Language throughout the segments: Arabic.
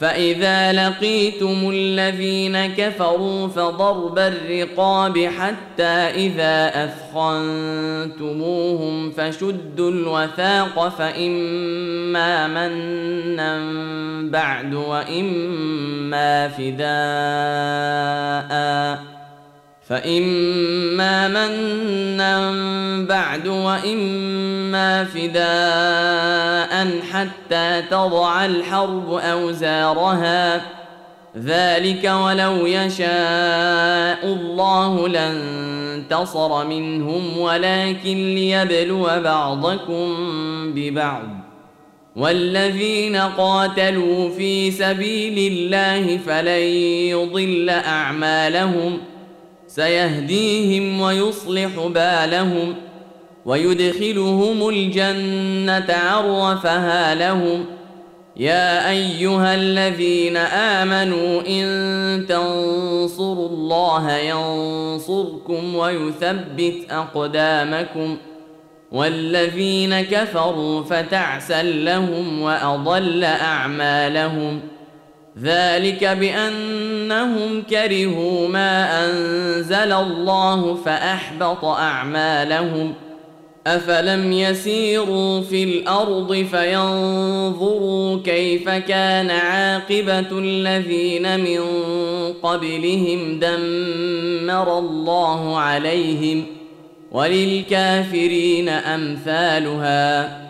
فإذا لقيتم الذين كفروا فضرب الرقاب حتى إذا أثخنتموهم فشدوا الوثاق فإما منا بعد وإما فداء. فإما منا بعد وإما فداء حتى تضع الحرب أوزارها. ذلك ولو يشاء الله لانتصر منهم ولكن ليبلو بعضكم ببعض. والذين قاتلوا في سبيل الله فلن يضل أعمالهم ۖ. سيهديهم ويصلح بالهم ويدخلهم الجنة عرفها لهم. يا أيها الذين آمنوا إن تنصروا الله ينصركم ويثبت أقدامكم والذين كفروا فتعسا لهم وأضل أعمالهم. ذلك بانهم كرهوا ما انزل الله فاحبط اعمالهم افلم يسيروا في الأرض فينظروا كيف كان عاقبه الذين من قبلهم دمر الله عليهم وللكافرين امثالها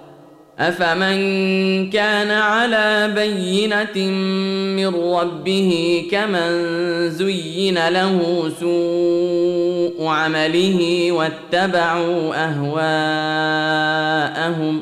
أفمن كان على بينة من ربه كمن زين له سوء عمله واتبعوا أهواءهم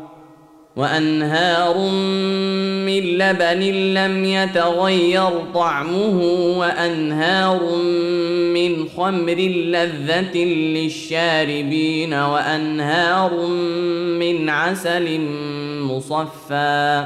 وأنهار من لبن لم يتغير طعمه وأنهار من خمر لذة للشاربين وأنهار من عسل مصفّى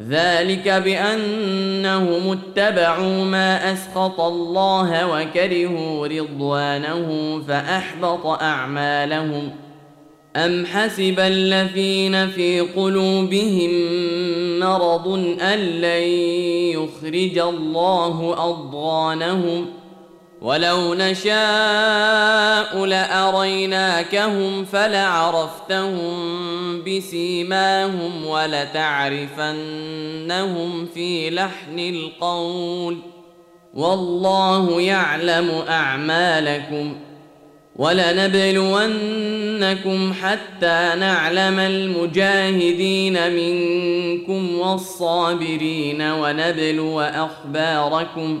ذلك بأنهم اتبعوا ما أسخط الله وكرهوا رضوانه فأحبط أعمالهم. أم حسب الذين في قلوبهم مرض أن لن يخرج الله أضغانهم ولو نشاء لاريناكهم فلعرفتهم بسيماهم ولتعرفنهم في لحن القول والله يعلم اعمالكم ولنبلونكم حتى نعلم المجاهدين منكم والصابرين ونبلو اخباركم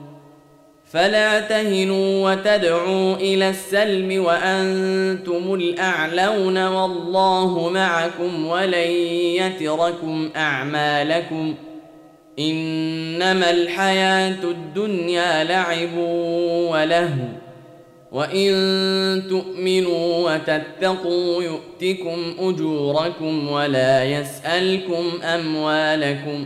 فلا تهنوا وتدعوا إلى السلم وأنتم الأعلون والله معكم ولن يتركم أعمالكم إنما الحياة الدنيا لعب ولهو وإن تؤمنوا وتتقوا يؤتكم أجوركم ولا يسألكم أموالكم